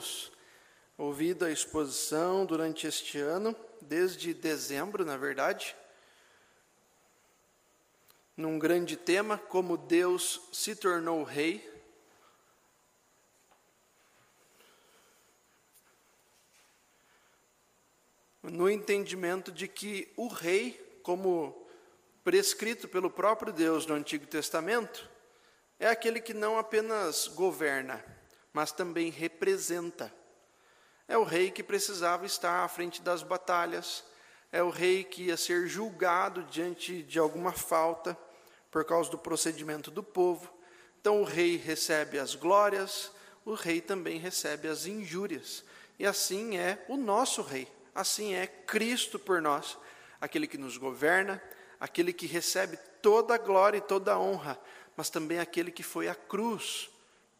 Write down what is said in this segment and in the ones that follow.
temos ouvido a exposição durante este ano, desde dezembro, na verdade, num grande tema, como Deus se tornou rei. No entendimento de que o rei, como prescrito pelo próprio Deus no Antigo Testamento, é aquele que não apenas governa, mas também representa. É o rei que precisava estar à frente das batalhas, é o rei que ia ser julgado diante de alguma falta por causa do procedimento do povo. Então o rei recebe as glórias, o rei também recebe as injúrias. E assim é o nosso rei, assim é Cristo por nós, aquele que nos governa, aquele que recebe toda a glória e toda a honra, mas também aquele que foi à cruz,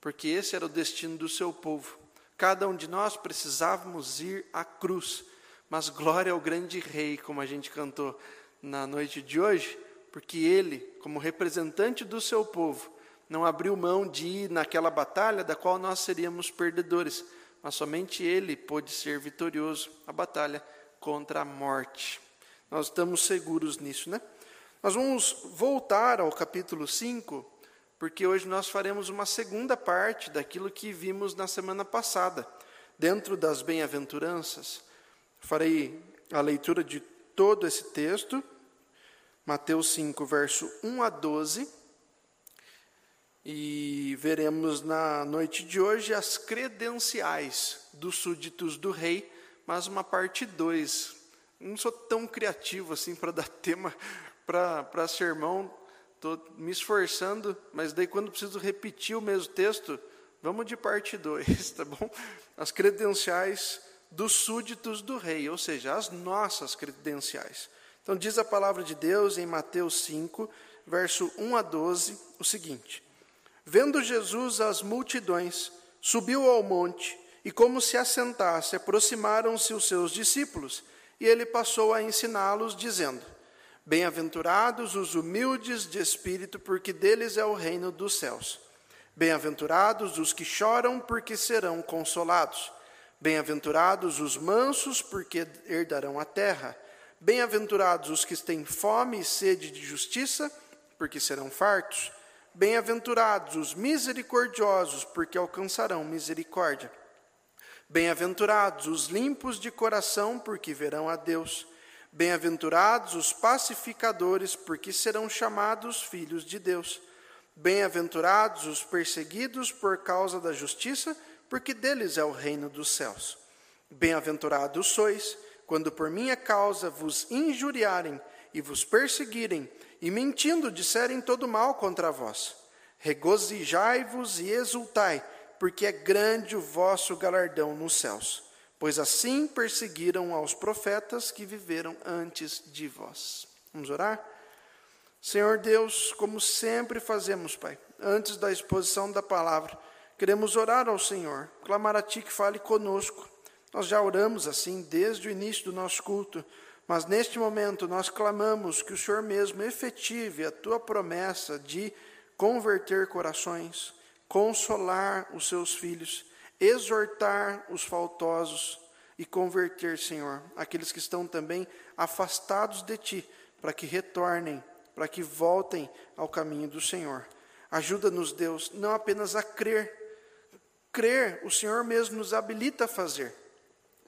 porque esse era o destino do seu povo. Cada um de nós precisávamos ir à cruz, mas glória ao grande rei, como a gente cantou na noite de hoje, porque ele, como representante do seu povo, não abriu mão de ir naquela batalha da qual nós seríamos perdedores, mas somente ele pôde ser vitorioso a batalha contra a morte. Nós estamos seguros nisso, né? Nós vamos voltar ao capítulo 5, porque hoje nós faremos uma segunda parte daquilo que vimos na semana passada, dentro das bem-aventuranças. Farei a leitura de todo esse texto Mateus 5, verso 1 a 12. E veremos na noite de hoje as credenciais dos súditos do rei, mas uma parte 2. Não sou tão criativo assim para dar tema para sermão, estou me esforçando, mas daí quando preciso repetir o mesmo texto, vamos de parte 2, tá bom? As credenciais dos súditos do rei, ou seja, as nossas credenciais. Então, diz a palavra de Deus em Mateus 5, verso 1 a 12, o seguinte: Vendo Jesus as multidões, subiu ao monte, e como se assentasse, aproximaram-se os seus discípulos, e ele passou a ensiná-los, dizendo: Bem-aventurados os humildes de espírito, porque deles é o reino dos céus. Bem-aventurados os que choram, porque serão consolados. Bem-aventurados os mansos, porque herdarão a terra. Bem-aventurados os que têm fome e sede de justiça, porque serão fartos. Bem-aventurados os misericordiosos, porque alcançarão misericórdia. Bem-aventurados os limpos de coração, porque verão a Deus. Bem-aventurados os pacificadores, porque serão chamados filhos de Deus. Bem-aventurados os perseguidos por causa da justiça, porque deles é o reino dos céus. Bem-aventurados sois quando por minha causa vos injuriarem e vos perseguirem, e mentindo disserem todo mal contra vós. Regozijai-vos e exultai, porque é grande o vosso galardão nos céus. Pois assim perseguiram aos profetas que viveram antes de vós. Vamos orar? Senhor Deus, como sempre fazemos, Pai, antes da exposição da palavra, queremos orar ao Senhor, clamar a Ti que fale conosco nós já oramos assim desde o início do nosso culto, mas neste momento nós clamamos que o Senhor mesmo efetive a tua promessa de converter corações, consolar os seus filhos, exortar os faltosos e converter, Senhor, aqueles que estão também afastados de ti, para que retornem, para que voltem ao caminho do Senhor. Ajuda-nos, Deus, não apenas a crer, crer o Senhor mesmo nos habilita a fazer,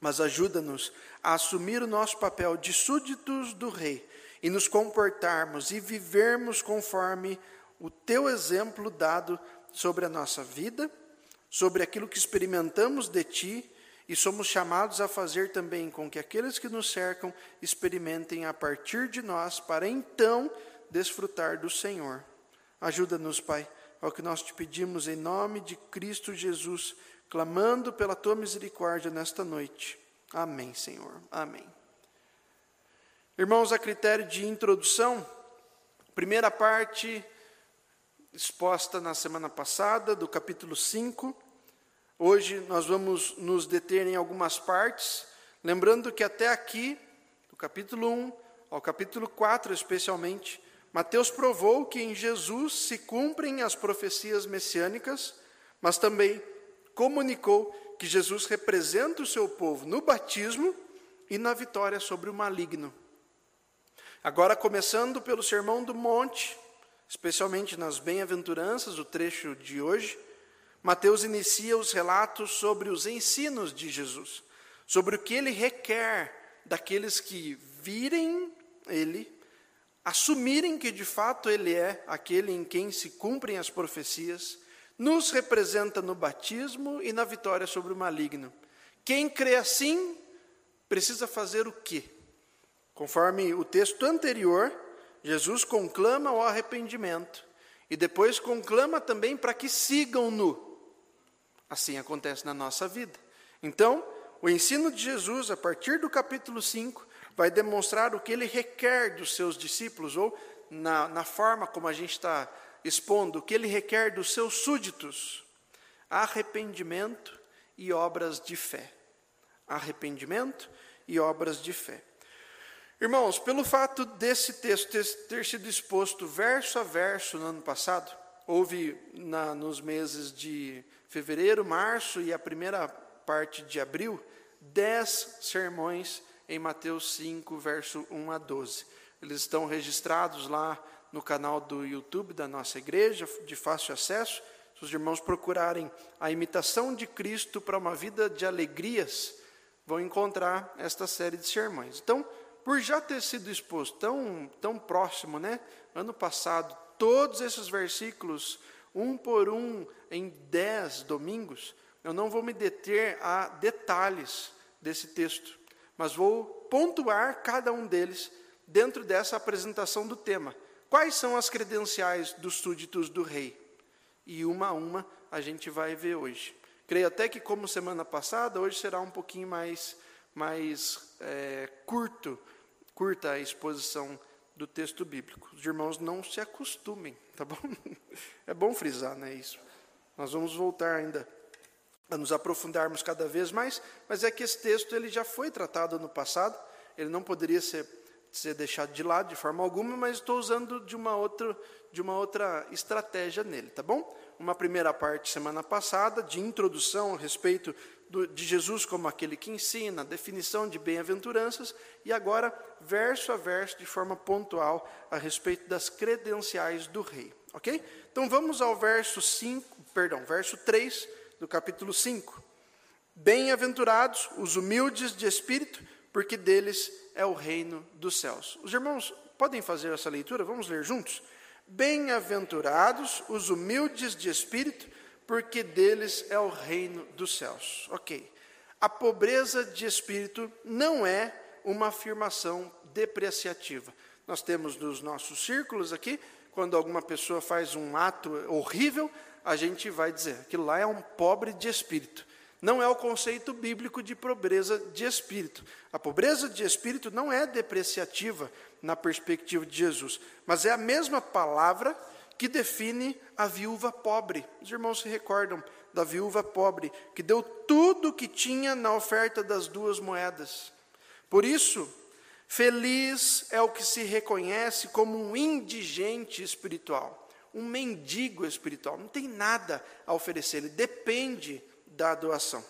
mas ajuda-nos a assumir o nosso papel de súditos do Rei e nos comportarmos e vivermos conforme o teu exemplo dado sobre a nossa vida, sobre aquilo que experimentamos de ti e somos chamados a fazer também com que aqueles que nos cercam experimentem a partir de nós, para então desfrutar do Senhor. Ajuda-nos, Pai, ao que nós te pedimos em nome de Cristo Jesus clamando pela tua misericórdia nesta noite. Amém, Senhor. Amém. Irmãos, a critério de introdução, primeira parte exposta na semana passada, do capítulo 5. Hoje nós vamos nos deter em algumas partes, lembrando que até aqui, do capítulo 1 ao capítulo 4 especialmente, Mateus provou que em Jesus se cumprem as profecias messiânicas, mas também comunicou que Jesus representa o seu povo no batismo e na vitória sobre o maligno. Agora, começando pelo Sermão do Monte, especialmente nas Bem-aventuranças, o trecho de hoje, Mateus inicia os relatos sobre os ensinos de Jesus, sobre o que ele requer daqueles que virem ele, assumirem que de fato ele é aquele em quem se cumprem as profecias, nos representa no batismo e na vitória sobre o maligno. Quem crê assim precisa fazer o quê? Conforme o texto anterior, Jesus conclama o arrependimento e depois conclama também para que sigam-no. Assim acontece na nossa vida. Então, o ensino de Jesus, a partir do capítulo 5, vai demonstrar o que ele requer dos seus discípulos, ou na, na forma como a gente está expondo, o que ele requer dos seus súditos: arrependimento e obras de fé. Arrependimento e obras de fé. Irmãos, pelo fato desse texto ter, sido exposto verso a verso no ano passado, houve na, nos meses de fevereiro, março e a primeira parte de abril, dez sermões em Mateus 5, verso 1 a 12. Eles estão registrados lá no canal do YouTube da nossa igreja, de fácil acesso. Se os irmãos procurarem a imitação de Cristo para uma vida de alegrias, vão encontrar esta série de sermões. Então, por já ter sido exposto tão, tão próximo, né? Ano passado, todos esses versículos, um por um, em dez domingos, eu não vou me deter a detalhes desse texto, mas vou pontuar cada um deles dentro dessa apresentação do tema. Quais são as credenciais dos súditos do rei? E uma a uma a gente vai ver hoje. Creio até que, como semana passada, hoje será um pouquinho mais, mais é, curto, curta a exposição do texto bíblico. Os irmãos não se acostumem, tá bom? É bom frisar, né, isso. Nós vamos voltar ainda a nos aprofundarmos cada vez mais, mas é que esse texto ele já foi tratado no passado, ele não poderia ser, ser deixado de lado de forma alguma, mas estou usando de uma outra de uma outra estratégia nele, tá bom? Uma primeira parte semana passada de introdução a respeito do, de Jesus como aquele que ensina, definição de bem-aventuranças, e agora verso a verso de forma pontual a respeito das credenciais do rei, ok? Então vamos ao verso 5, perdão, verso 3 do capítulo 5. Bem-aventurados os humildes de espírito, porque deles é o reino dos céus. Os irmãos podem fazer essa leitura? Vamos ler juntos? Bem-aventurados os humildes de espírito, porque deles é o reino dos céus. Ok. A pobreza de espírito não é uma afirmação depreciativa. Nós temos nos nossos círculos aqui, quando alguma pessoa faz um ato horrível, a gente vai dizer: aquilo lá é um pobre de espírito. Não é o conceito bíblico de pobreza de espírito. A pobreza de espírito não é depreciativa na perspectiva de Jesus, mas é a mesma palavra que define a viúva pobre. Os irmãos se recordam da viúva pobre, que deu tudo o que tinha na oferta das duas moedas. Por isso, feliz é o que se reconhece como um indigente espiritual um mendigo espiritual, não tem nada a oferecer, ele depende da doação.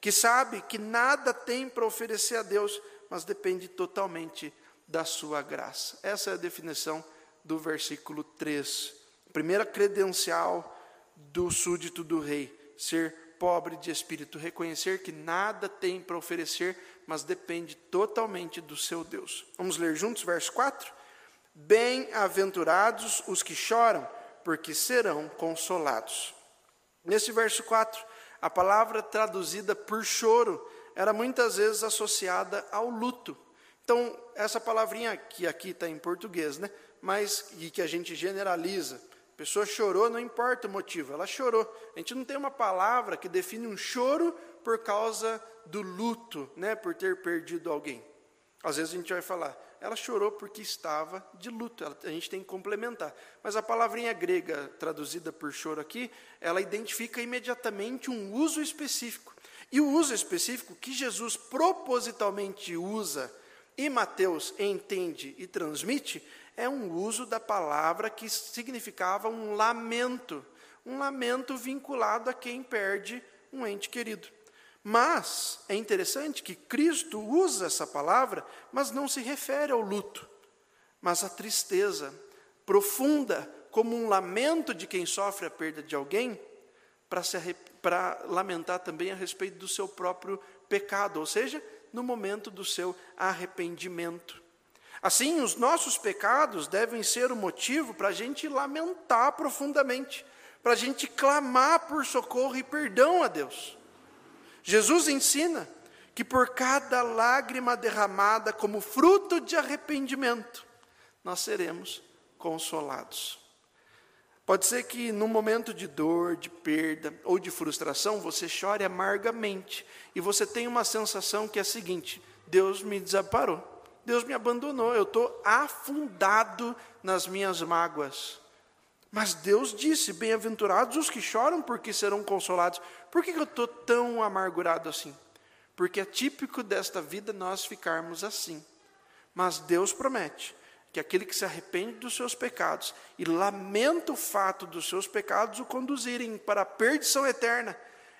Que sabe que nada tem para oferecer a Deus, mas depende totalmente da sua graça. Essa é a definição do versículo 3. Primeira credencial do súdito do rei, ser pobre de espírito, reconhecer que nada tem para oferecer, mas depende totalmente do seu Deus. Vamos ler juntos, verso 4? Bem-aventurados os que choram, porque serão consolados. Nesse verso 4, a palavra traduzida por choro era muitas vezes associada ao luto. Então, essa palavrinha que aqui está em português, né? mas e que a gente generaliza. A pessoa chorou, não importa o motivo, ela chorou. A gente não tem uma palavra que define um choro por causa do luto, né? por ter perdido alguém. Às vezes a gente vai falar, ela chorou porque estava de luto. A gente tem que complementar. Mas a palavrinha grega traduzida por choro aqui, ela identifica imediatamente um uso específico. E o uso específico que Jesus propositalmente usa e Mateus entende e transmite é um uso da palavra que significava um lamento, um lamento vinculado a quem perde um ente querido. Mas é interessante que Cristo usa essa palavra, mas não se refere ao luto, mas à tristeza profunda, como um lamento de quem sofre a perda de alguém, para lamentar também a respeito do seu próprio pecado, ou seja, no momento do seu arrependimento. Assim, os nossos pecados devem ser o motivo para a gente lamentar profundamente, para a gente clamar por socorro e perdão a Deus. Jesus ensina que por cada lágrima derramada como fruto de arrependimento, nós seremos consolados. Pode ser que num momento de dor, de perda ou de frustração, você chore amargamente e você tenha uma sensação que é a seguinte: Deus me desamparou, Deus me abandonou, eu estou afundado nas minhas mágoas. Mas Deus disse: Bem-aventurados os que choram, porque serão consolados. Por que eu estou tão amargurado assim? Porque é típico desta vida nós ficarmos assim. Mas Deus promete que aquele que se arrepende dos seus pecados e lamenta o fato dos seus pecados o conduzirem para a perdição eterna,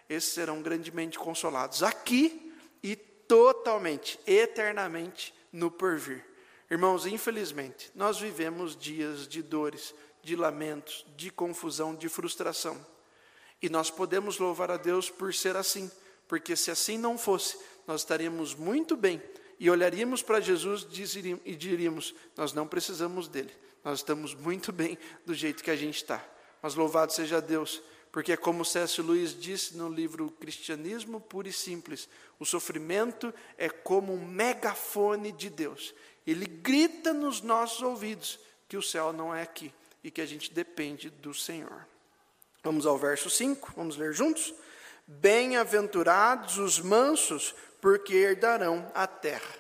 esses serão grandemente consolados aqui e totalmente, eternamente no porvir. Irmãos, infelizmente, nós vivemos dias de dores, de lamentos, de confusão, de frustração. E nós podemos louvar a Deus por ser assim, porque se assim não fosse, nós estaríamos muito bem e olharíamos para Jesus e diríamos: Nós não precisamos dele, nós estamos muito bem do jeito que a gente está. Mas louvado seja Deus, porque, como C.S. Luiz disse no livro Cristianismo Puro e Simples, o sofrimento é como um megafone de Deus. Ele grita nos nossos ouvidos que o céu não é aqui e que a gente depende do Senhor. Vamos ao verso 5, vamos ler juntos? Bem-aventurados os mansos, porque herdarão a terra.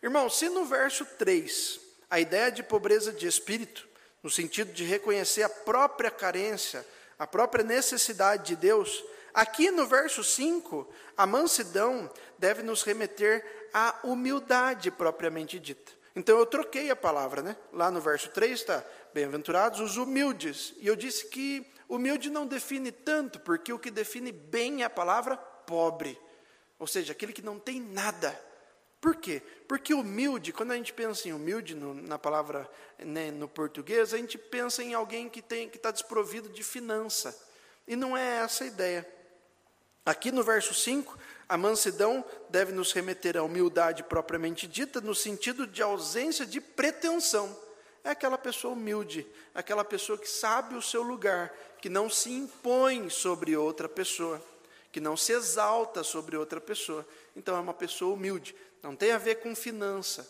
Irmão, se no verso 3 a ideia de pobreza de espírito, no sentido de reconhecer a própria carência, a própria necessidade de Deus, aqui no verso 5, a mansidão deve nos remeter à humildade propriamente dita. Então eu troquei a palavra, né? Lá no verso 3 está: bem-aventurados os humildes. E eu disse que humilde não define tanto, porque o que define bem é a palavra pobre. Ou seja, aquele que não tem nada. Por quê? Porque humilde, quando a gente pensa em humilde no, na palavra né, no português, a gente pensa em alguém que tem que está desprovido de finança. E não é essa a ideia. Aqui no verso 5, a mansidão deve nos remeter à humildade propriamente dita, no sentido de ausência de pretensão. É aquela pessoa humilde, aquela pessoa que sabe o seu lugar, que não se impõe sobre outra pessoa que não se exalta sobre outra pessoa. Então é uma pessoa humilde. Não tem a ver com finança,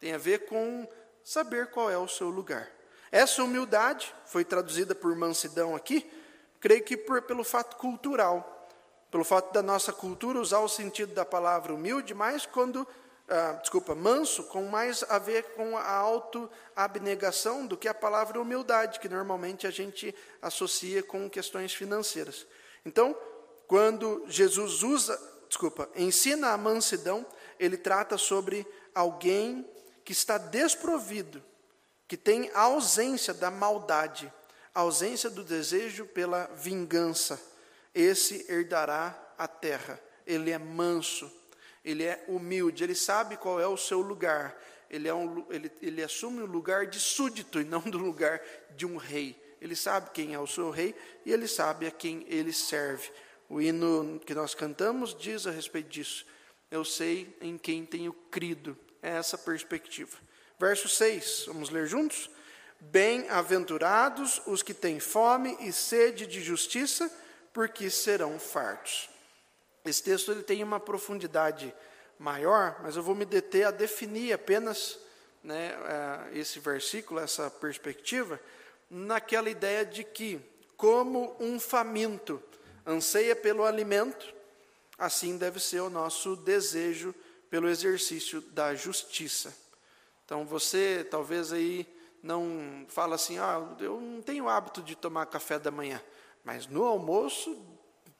tem a ver com saber qual é o seu lugar. Essa humildade foi traduzida por mansidão aqui, creio que por, pelo fato cultural, pelo fato da nossa cultura usar o sentido da palavra humilde, mais quando, ah, desculpa, manso, com mais a ver com a autoabnegação do que a palavra humildade, que normalmente a gente associa com questões financeiras. Então, quando Jesus usa, desculpa, ensina a mansidão, ele trata sobre alguém que está desprovido, que tem a ausência da maldade, a ausência do desejo pela vingança. Esse herdará a terra. Ele é manso, ele é humilde, ele sabe qual é o seu lugar. Ele, é um, ele, ele assume o lugar de súdito e não do lugar de um rei. Ele sabe quem é o seu rei e ele sabe a quem ele serve. O hino que nós cantamos diz a respeito disso. Eu sei em quem tenho crido. É essa perspectiva. Verso 6, vamos ler juntos? Bem-aventurados os que têm fome e sede de justiça, porque serão fartos. Esse texto ele tem uma profundidade maior, mas eu vou me deter a definir apenas né, é, esse versículo, essa perspectiva, naquela ideia de que, como um faminto anseia pelo alimento, assim deve ser o nosso desejo pelo exercício da justiça. Então você talvez aí não fala assim, ah, eu não tenho hábito de tomar café da manhã, mas no almoço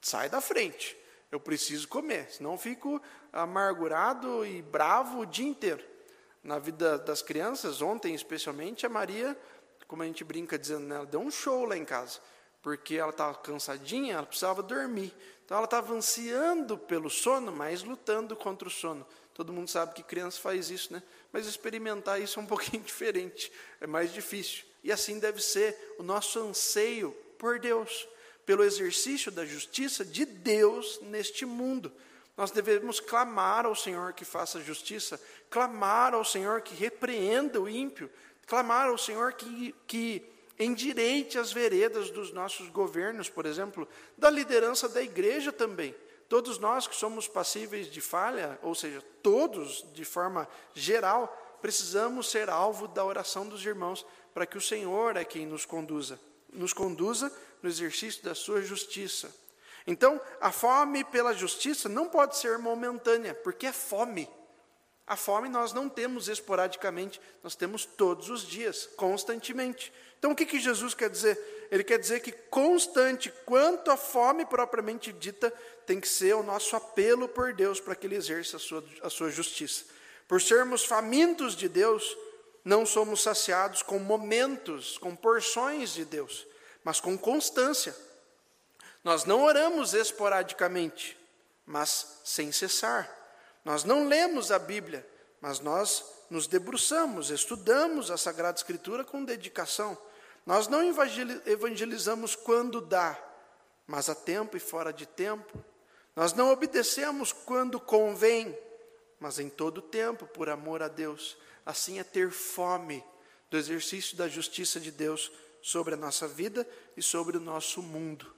sai da frente. Eu preciso comer, senão fico amargurado e bravo o dia inteiro. Na vida das crianças, ontem especialmente, a Maria, como a gente brinca dizendo, ela deu um show lá em casa porque ela estava cansadinha, ela precisava dormir. Então ela estava ansiando pelo sono, mas lutando contra o sono. Todo mundo sabe que criança faz isso, né? Mas experimentar isso é um pouquinho diferente, é mais difícil. E assim deve ser o nosso anseio por Deus, pelo exercício da justiça de Deus neste mundo. Nós devemos clamar ao Senhor que faça justiça, clamar ao Senhor que repreenda o ímpio, clamar ao Senhor que, que endireite as veredas dos nossos governos, por exemplo, da liderança da igreja também. Todos nós que somos passíveis de falha, ou seja, todos de forma geral, precisamos ser alvo da oração dos irmãos, para que o Senhor é quem nos conduza, nos conduza no exercício da sua justiça. Então, a fome pela justiça não pode ser momentânea, porque é fome. A fome nós não temos esporadicamente, nós temos todos os dias, constantemente. Então, o que, que Jesus quer dizer? Ele quer dizer que constante, quanto a fome propriamente dita, tem que ser o nosso apelo por Deus para que Ele exerça a sua, a sua justiça. Por sermos famintos de Deus, não somos saciados com momentos, com porções de Deus, mas com constância. Nós não oramos esporadicamente, mas sem cessar. Nós não lemos a Bíblia, mas nós nos debruçamos, estudamos a Sagrada Escritura com dedicação. Nós não evangelizamos quando dá, mas a tempo e fora de tempo. Nós não obedecemos quando convém, mas em todo tempo, por amor a Deus. Assim é ter fome do exercício da justiça de Deus sobre a nossa vida e sobre o nosso mundo.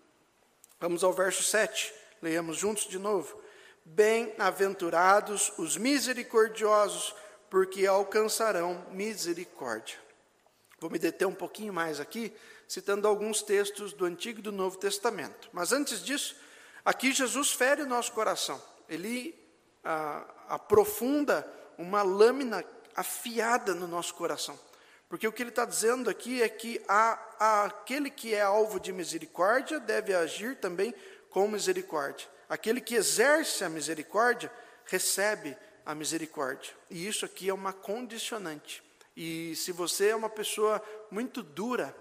Vamos ao verso 7, leiamos juntos de novo. Bem-aventurados os misericordiosos, porque alcançarão misericórdia. Vou me deter um pouquinho mais aqui, citando alguns textos do Antigo e do Novo Testamento. Mas antes disso, aqui Jesus fere o nosso coração. Ele ah, aprofunda uma lâmina afiada no nosso coração. Porque o que ele está dizendo aqui é que a, a, aquele que é alvo de misericórdia deve agir também com misericórdia. Aquele que exerce a misericórdia recebe a misericórdia. E isso aqui é uma condicionante. E se você é uma pessoa muito dura,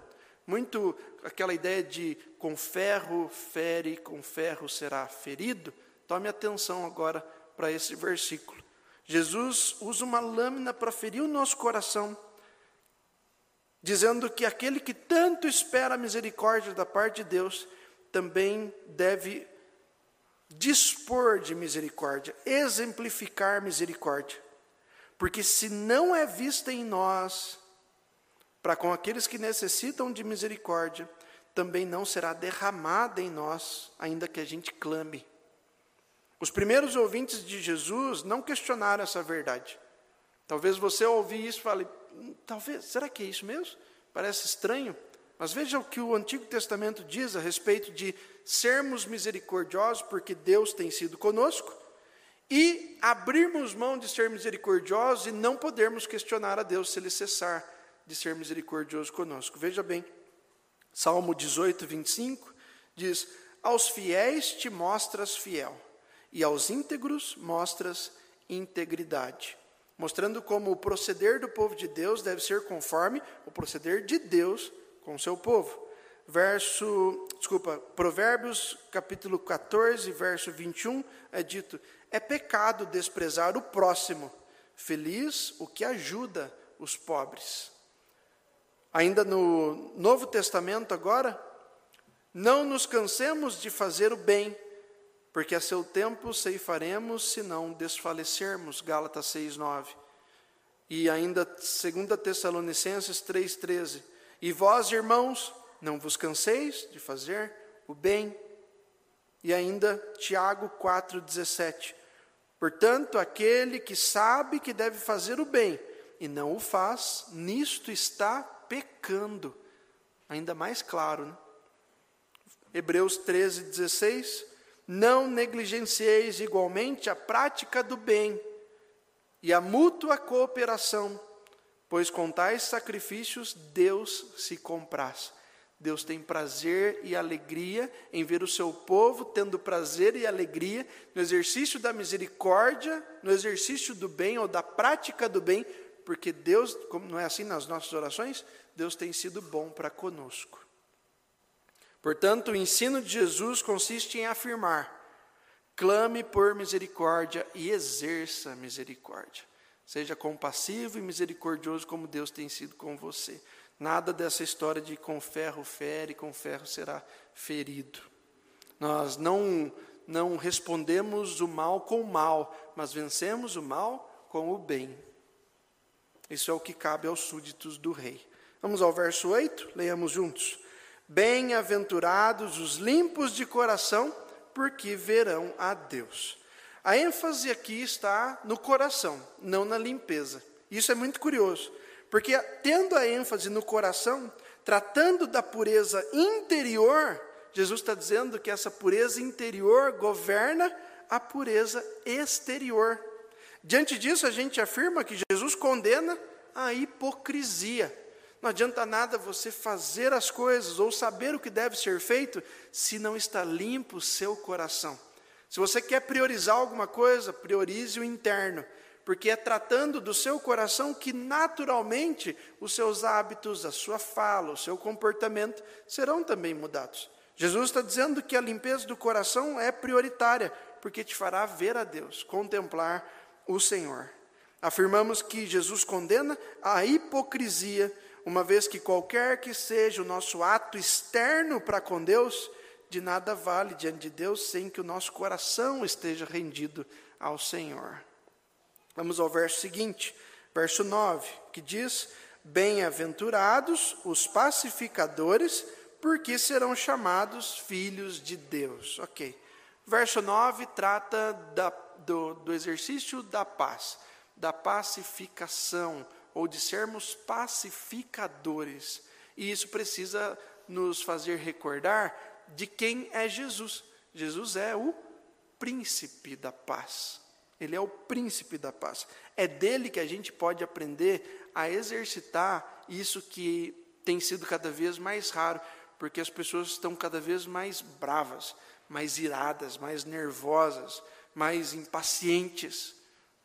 muito aquela ideia de com ferro fere, com ferro será ferido, tome atenção agora para esse versículo. Jesus usa uma lâmina para ferir o nosso coração dizendo que aquele que tanto espera a misericórdia da parte de Deus também deve dispor de misericórdia, exemplificar misericórdia. Porque se não é vista em nós, para com aqueles que necessitam de misericórdia, também não será derramada em nós, ainda que a gente clame. Os primeiros ouvintes de Jesus não questionaram essa verdade. Talvez você ouvir isso e fale, talvez, será que é isso mesmo? Parece estranho, mas veja o que o Antigo Testamento diz a respeito de sermos misericordiosos porque Deus tem sido conosco e abrirmos mão de ser misericordiosos e não podermos questionar a Deus se ele cessar de ser misericordioso conosco. Veja bem, Salmo 18, 25 diz: Aos fiéis te mostras fiel, e aos íntegros mostras integridade mostrando como o proceder do povo de Deus deve ser conforme o proceder de Deus com o seu povo. Verso, desculpa, Provérbios capítulo 14, verso 21 é dito: é pecado desprezar o próximo, feliz o que ajuda os pobres. Ainda no Novo Testamento agora, não nos cansemos de fazer o bem, porque a seu tempo ceifaremos se não desfalecermos. Gálatas 6, 9. E ainda 2 Tessalonicenses 3,13. E vós, irmãos, não vos canseis de fazer o bem. E ainda Tiago 4,17. Portanto, aquele que sabe que deve fazer o bem e não o faz, nisto está pecando. Ainda mais claro, né? Hebreus 13, 16. Não negligencieis igualmente a prática do bem e a mútua cooperação, pois com tais sacrifícios Deus se compraz. Deus tem prazer e alegria em ver o seu povo tendo prazer e alegria no exercício da misericórdia, no exercício do bem ou da prática do bem, porque Deus, como não é assim nas nossas orações, Deus tem sido bom para conosco. Portanto, o ensino de Jesus consiste em afirmar: clame por misericórdia e exerça misericórdia. Seja compassivo e misericordioso como Deus tem sido com você. Nada dessa história de com ferro fere, com ferro será ferido. Nós não não respondemos o mal com o mal, mas vencemos o mal com o bem. Isso é o que cabe aos súditos do rei. Vamos ao verso 8, leiamos juntos. Bem-aventurados os limpos de coração, porque verão a Deus. A ênfase aqui está no coração, não na limpeza. Isso é muito curioso, porque tendo a ênfase no coração, tratando da pureza interior, Jesus está dizendo que essa pureza interior governa a pureza exterior. Diante disso, a gente afirma que Jesus condena a hipocrisia. Não adianta nada você fazer as coisas ou saber o que deve ser feito se não está limpo o seu coração. Se você quer priorizar alguma coisa, priorize o interno, porque é tratando do seu coração que naturalmente os seus hábitos, a sua fala, o seu comportamento serão também mudados. Jesus está dizendo que a limpeza do coração é prioritária, porque te fará ver a Deus, contemplar o Senhor. Afirmamos que Jesus condena a hipocrisia uma vez que qualquer que seja o nosso ato externo para com Deus, de nada vale diante de Deus sem que o nosso coração esteja rendido ao Senhor. Vamos ao verso seguinte, verso 9, que diz: Bem-aventurados os pacificadores, porque serão chamados filhos de Deus. Ok. Verso 9 trata da, do, do exercício da paz, da pacificação, ou de sermos pacificadores. E isso precisa nos fazer recordar de quem é Jesus. Jesus é o príncipe da paz. Ele é o príncipe da paz. É dele que a gente pode aprender a exercitar isso que tem sido cada vez mais raro, porque as pessoas estão cada vez mais bravas, mais iradas, mais nervosas, mais impacientes.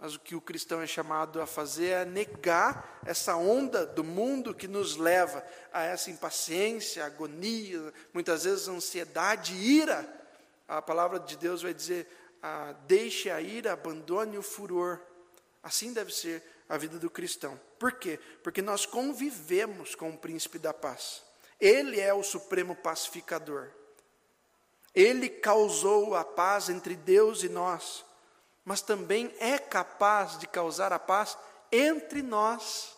Mas o que o cristão é chamado a fazer é negar essa onda do mundo que nos leva a essa impaciência, agonia, muitas vezes ansiedade, ira. A palavra de Deus vai dizer: ah, deixe a ira, abandone o furor. Assim deve ser a vida do cristão. Por quê? Porque nós convivemos com o príncipe da paz. Ele é o supremo pacificador. Ele causou a paz entre Deus e nós mas também é capaz de causar a paz entre nós.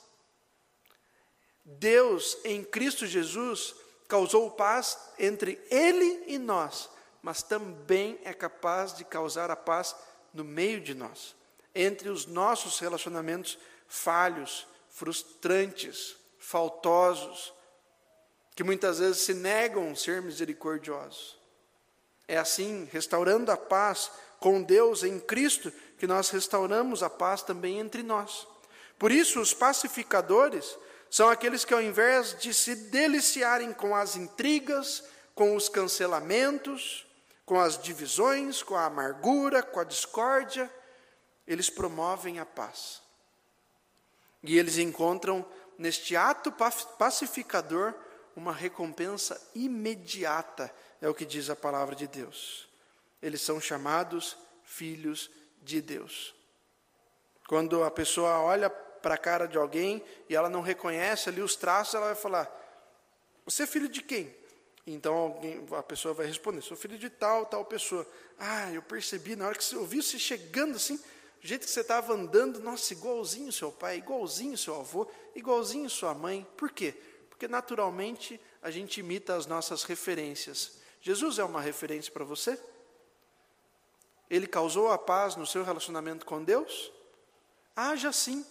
Deus, em Cristo Jesus, causou paz entre Ele e nós, mas também é capaz de causar a paz no meio de nós, entre os nossos relacionamentos falhos, frustrantes, faltosos, que muitas vezes se negam a ser misericordiosos. É assim, restaurando a paz com Deus em Cristo que nós restauramos a paz também entre nós. Por isso, os pacificadores são aqueles que, ao invés de se deliciarem com as intrigas, com os cancelamentos, com as divisões, com a amargura, com a discórdia, eles promovem a paz. E eles encontram neste ato pacificador uma recompensa imediata, é o que diz a palavra de Deus eles são chamados filhos de Deus. Quando a pessoa olha para a cara de alguém e ela não reconhece ali os traços, ela vai falar: Você é filho de quem? Então alguém, a pessoa vai responder: Sou filho de tal, tal pessoa. Ah, eu percebi na hora que você ouviu você chegando assim, do jeito que você estava andando, nossa, igualzinho seu pai, igualzinho seu avô, igualzinho sua mãe. Por quê? Porque naturalmente a gente imita as nossas referências. Jesus é uma referência para você? Ele causou a paz no seu relacionamento com Deus? Haja sim.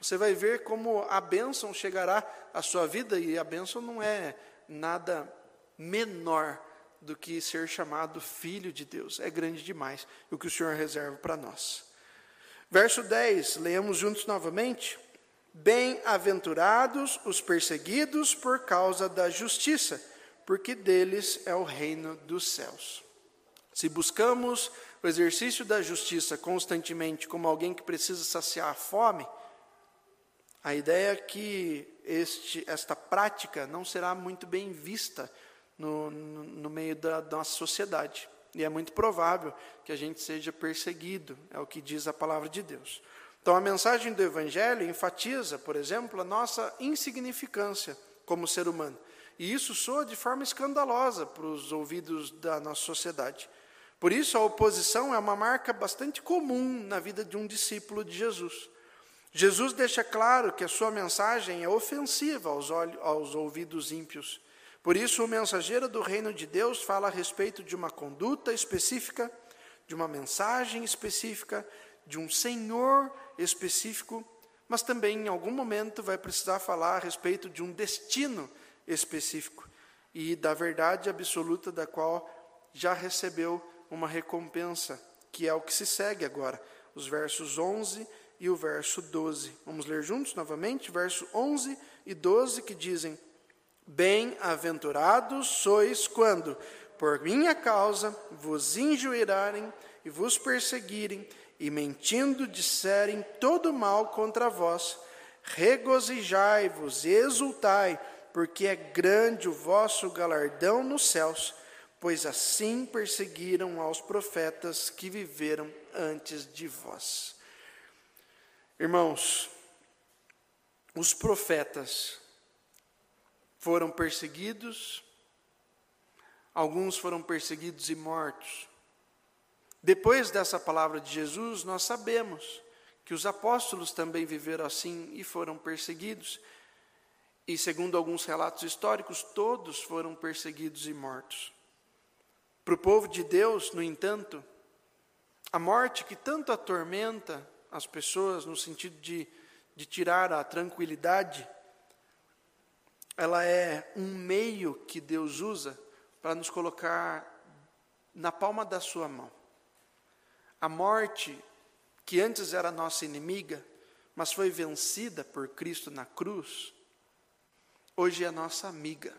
Você vai ver como a bênção chegará à sua vida, e a bênção não é nada menor do que ser chamado filho de Deus. É grande demais o que o Senhor reserva para nós. Verso 10, leamos juntos novamente. Bem-aventurados os perseguidos por causa da justiça, porque deles é o reino dos céus. Se buscamos o exercício da justiça constantemente como alguém que precisa saciar a fome, a ideia é que este, esta prática não será muito bem vista no, no, no meio da, da nossa sociedade. E é muito provável que a gente seja perseguido, é o que diz a palavra de Deus. Então, a mensagem do Evangelho enfatiza, por exemplo, a nossa insignificância como ser humano. E isso soa de forma escandalosa para os ouvidos da nossa sociedade. Por isso, a oposição é uma marca bastante comum na vida de um discípulo de Jesus. Jesus deixa claro que a sua mensagem é ofensiva aos, olhos, aos ouvidos ímpios. Por isso, o mensageiro do reino de Deus fala a respeito de uma conduta específica, de uma mensagem específica, de um Senhor específico, mas também em algum momento vai precisar falar a respeito de um destino específico e da verdade absoluta da qual já recebeu uma recompensa, que é o que se segue agora, os versos 11 e o verso 12. Vamos ler juntos novamente, verso 11 e 12 que dizem: Bem-aventurados sois quando, por minha causa, vos injuriarem e vos perseguirem, e mentindo disserem todo mal contra vós. Regozijai-vos e exultai, porque é grande o vosso galardão nos céus, pois assim perseguiram aos profetas que viveram antes de vós. Irmãos, os profetas foram perseguidos, alguns foram perseguidos e mortos. Depois dessa palavra de Jesus, nós sabemos que os apóstolos também viveram assim e foram perseguidos. E segundo alguns relatos históricos, todos foram perseguidos e mortos. Para o povo de Deus, no entanto, a morte que tanto atormenta as pessoas, no sentido de, de tirar a tranquilidade, ela é um meio que Deus usa para nos colocar na palma da sua mão. A morte, que antes era nossa inimiga, mas foi vencida por Cristo na cruz, hoje é nossa amiga.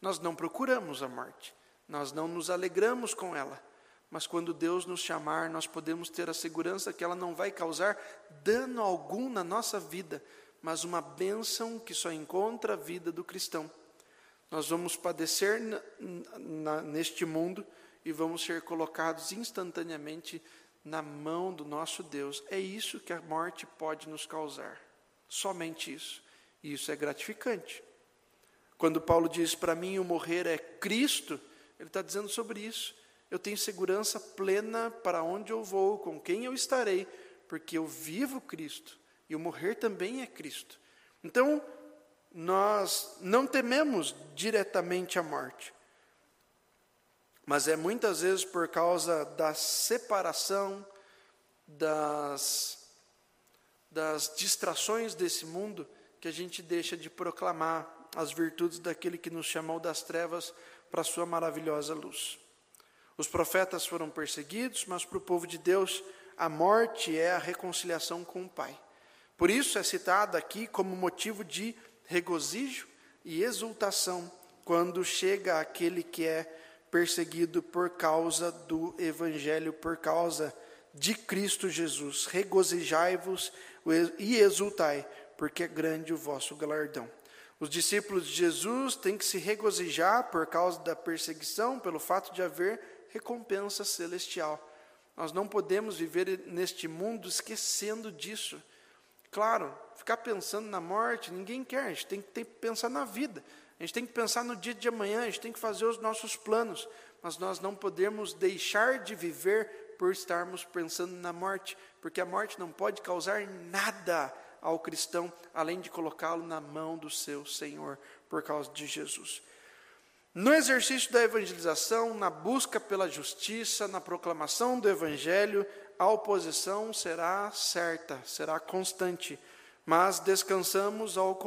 Nós não procuramos a morte, nós não nos alegramos com ela, mas quando Deus nos chamar, nós podemos ter a segurança que ela não vai causar dano algum na nossa vida, mas uma bênção que só encontra a vida do cristão. Nós vamos padecer na, na, neste mundo e vamos ser colocados instantaneamente na mão do nosso Deus. É isso que a morte pode nos causar, somente isso. E isso é gratificante. Quando Paulo diz para mim o morrer é Cristo, ele está dizendo sobre isso. Eu tenho segurança plena para onde eu vou, com quem eu estarei, porque eu vivo Cristo e o morrer também é Cristo. Então, nós não tememos diretamente a morte, mas é muitas vezes por causa da separação, das, das distrações desse mundo, que a gente deixa de proclamar as virtudes daquele que nos chamou das trevas para a sua maravilhosa luz. Os profetas foram perseguidos, mas para o povo de Deus, a morte é a reconciliação com o Pai. Por isso é citado aqui como motivo de regozijo e exultação quando chega aquele que é perseguido por causa do Evangelho, por causa de Cristo Jesus. Regozijai-vos e exultai, porque é grande o vosso galardão. Os discípulos de Jesus têm que se regozijar por causa da perseguição, pelo fato de haver recompensa celestial. Nós não podemos viver neste mundo esquecendo disso. Claro, ficar pensando na morte, ninguém quer, a gente tem que, tem que pensar na vida. A gente tem que pensar no dia de amanhã, a gente tem que fazer os nossos planos, mas nós não podemos deixar de viver por estarmos pensando na morte, porque a morte não pode causar nada ao cristão, além de colocá-lo na mão do seu Senhor, por causa de Jesus. No exercício da evangelização, na busca pela justiça, na proclamação do Evangelho, a oposição será certa, será constante mas descansamos ao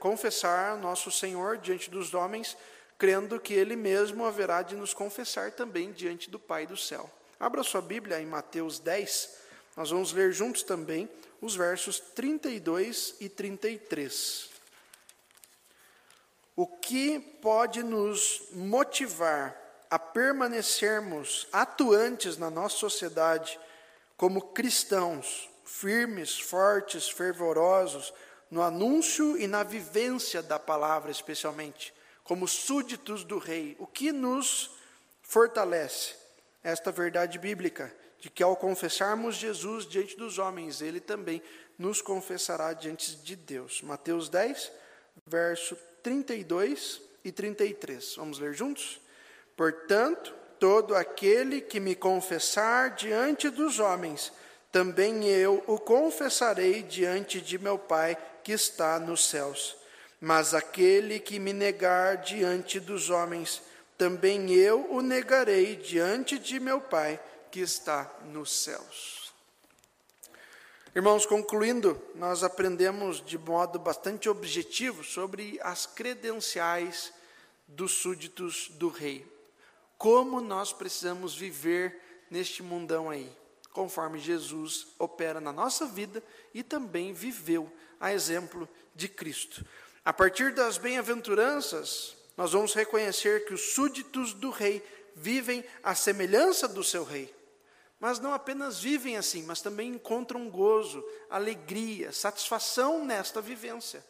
confessar nosso Senhor diante dos homens, crendo que Ele mesmo haverá de nos confessar também diante do Pai do céu. Abra sua Bíblia em Mateus 10, nós vamos ler juntos também os versos 32 e 33. O que pode nos motivar a permanecermos atuantes na nossa sociedade como cristãos, firmes, fortes, fervorosos no anúncio e na vivência da palavra, especialmente. como súditos do Rei. O que nos fortalece? Esta verdade bíblica, de que ao confessarmos Jesus diante dos homens, ele também nos confessará diante de Deus. Mateus 10, verso 32 e 33. Vamos ler juntos? Portanto, todo aquele que me confessar diante dos homens, também eu o confessarei diante de meu Pai que está nos céus. Mas aquele que me negar diante dos homens, também eu o negarei diante de meu Pai que está nos céus. Irmãos, concluindo, nós aprendemos de modo bastante objetivo sobre as credenciais dos súditos do rei. Como nós precisamos viver neste mundão aí, conforme Jesus opera na nossa vida e também viveu a exemplo de Cristo. A partir das bem-aventuranças, nós vamos reconhecer que os súditos do rei vivem à semelhança do seu rei. Mas não apenas vivem assim, mas também encontram gozo, alegria, satisfação nesta vivência.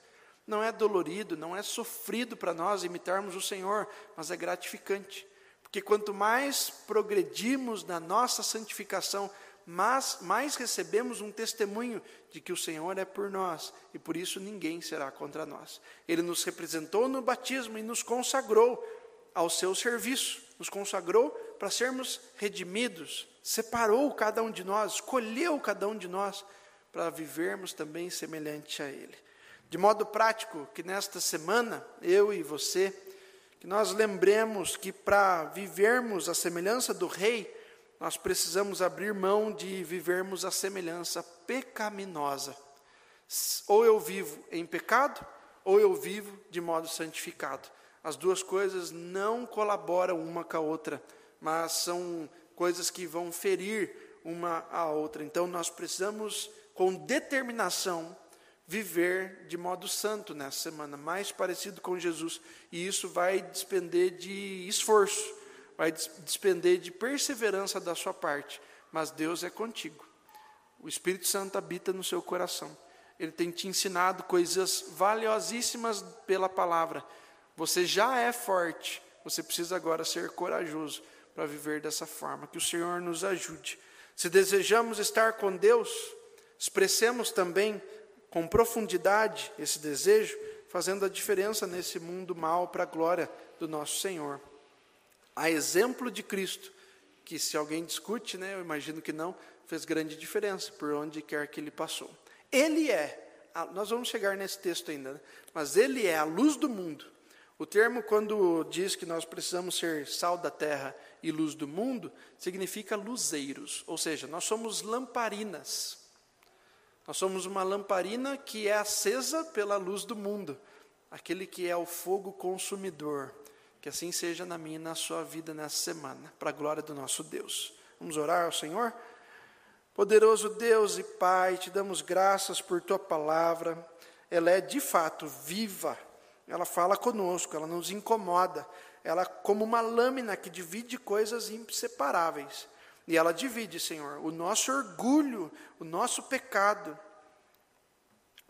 Não é dolorido, não é sofrido para nós imitarmos o Senhor, mas é gratificante. Porque quanto mais progredimos na nossa santificação, mas mais recebemos um testemunho de que o Senhor é por nós e por isso ninguém será contra nós. Ele nos representou no batismo e nos consagrou ao seu serviço, nos consagrou para sermos redimidos, separou cada um de nós, escolheu cada um de nós para vivermos também semelhante a Ele. De modo prático, que nesta semana, eu e você, que nós lembremos que para vivermos a semelhança do Rei, nós precisamos abrir mão de vivermos a semelhança pecaminosa. Ou eu vivo em pecado, ou eu vivo de modo santificado. As duas coisas não colaboram uma com a outra, mas são coisas que vão ferir uma a outra. Então nós precisamos, com determinação, viver de modo santo nessa semana, mais parecido com Jesus. E isso vai despender de esforço vai despender de perseverança da sua parte, mas Deus é contigo. O Espírito Santo habita no seu coração. Ele tem te ensinado coisas valiosíssimas pela palavra. Você já é forte, você precisa agora ser corajoso para viver dessa forma. Que o Senhor nos ajude. Se desejamos estar com Deus, expressemos também com profundidade esse desejo, fazendo a diferença nesse mundo mal para a glória do nosso Senhor a exemplo de Cristo, que se alguém discute, né, eu imagino que não, fez grande diferença por onde quer que ele passou. Ele é, nós vamos chegar nesse texto ainda, né, mas ele é a luz do mundo. O termo, quando diz que nós precisamos ser sal da terra e luz do mundo, significa luzeiros, ou seja, nós somos lamparinas. Nós somos uma lamparina que é acesa pela luz do mundo, aquele que é o fogo consumidor. Que assim seja na minha e na sua vida nessa semana, para a glória do nosso Deus. Vamos orar ao Senhor? Poderoso Deus e Pai, te damos graças por tua palavra. Ela é de fato viva. Ela fala conosco, ela nos incomoda. Ela é como uma lâmina que divide coisas inseparáveis. E ela divide, Senhor, o nosso orgulho, o nosso pecado,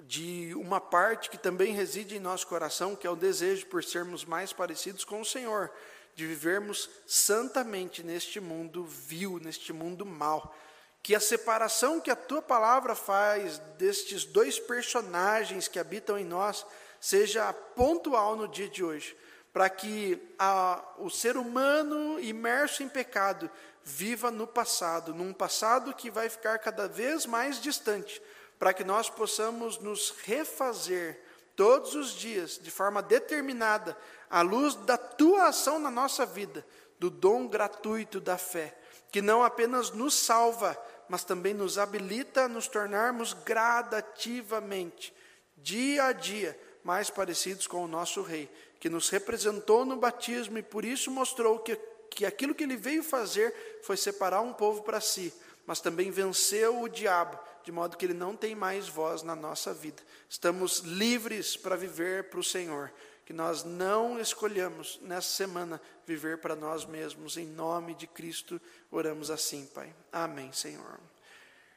de uma parte que também reside em nosso coração, que é o desejo por sermos mais parecidos com o Senhor, de vivermos santamente neste mundo vil, neste mundo mau. Que a separação que a tua palavra faz destes dois personagens que habitam em nós seja pontual no dia de hoje, para que a, o ser humano imerso em pecado viva no passado, num passado que vai ficar cada vez mais distante para que nós possamos nos refazer todos os dias, de forma determinada, à luz da tua ação na nossa vida, do dom gratuito da fé, que não apenas nos salva, mas também nos habilita a nos tornarmos gradativamente, dia a dia, mais parecidos com o nosso Rei, que nos representou no batismo e por isso mostrou que, que aquilo que ele veio fazer foi separar um povo para si, mas também venceu o diabo de modo que ele não tem mais voz na nossa vida. Estamos livres para viver para o Senhor, que nós não escolhamos nessa semana viver para nós mesmos. Em nome de Cristo, oramos assim, Pai. Amém, Senhor.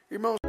Irmãos,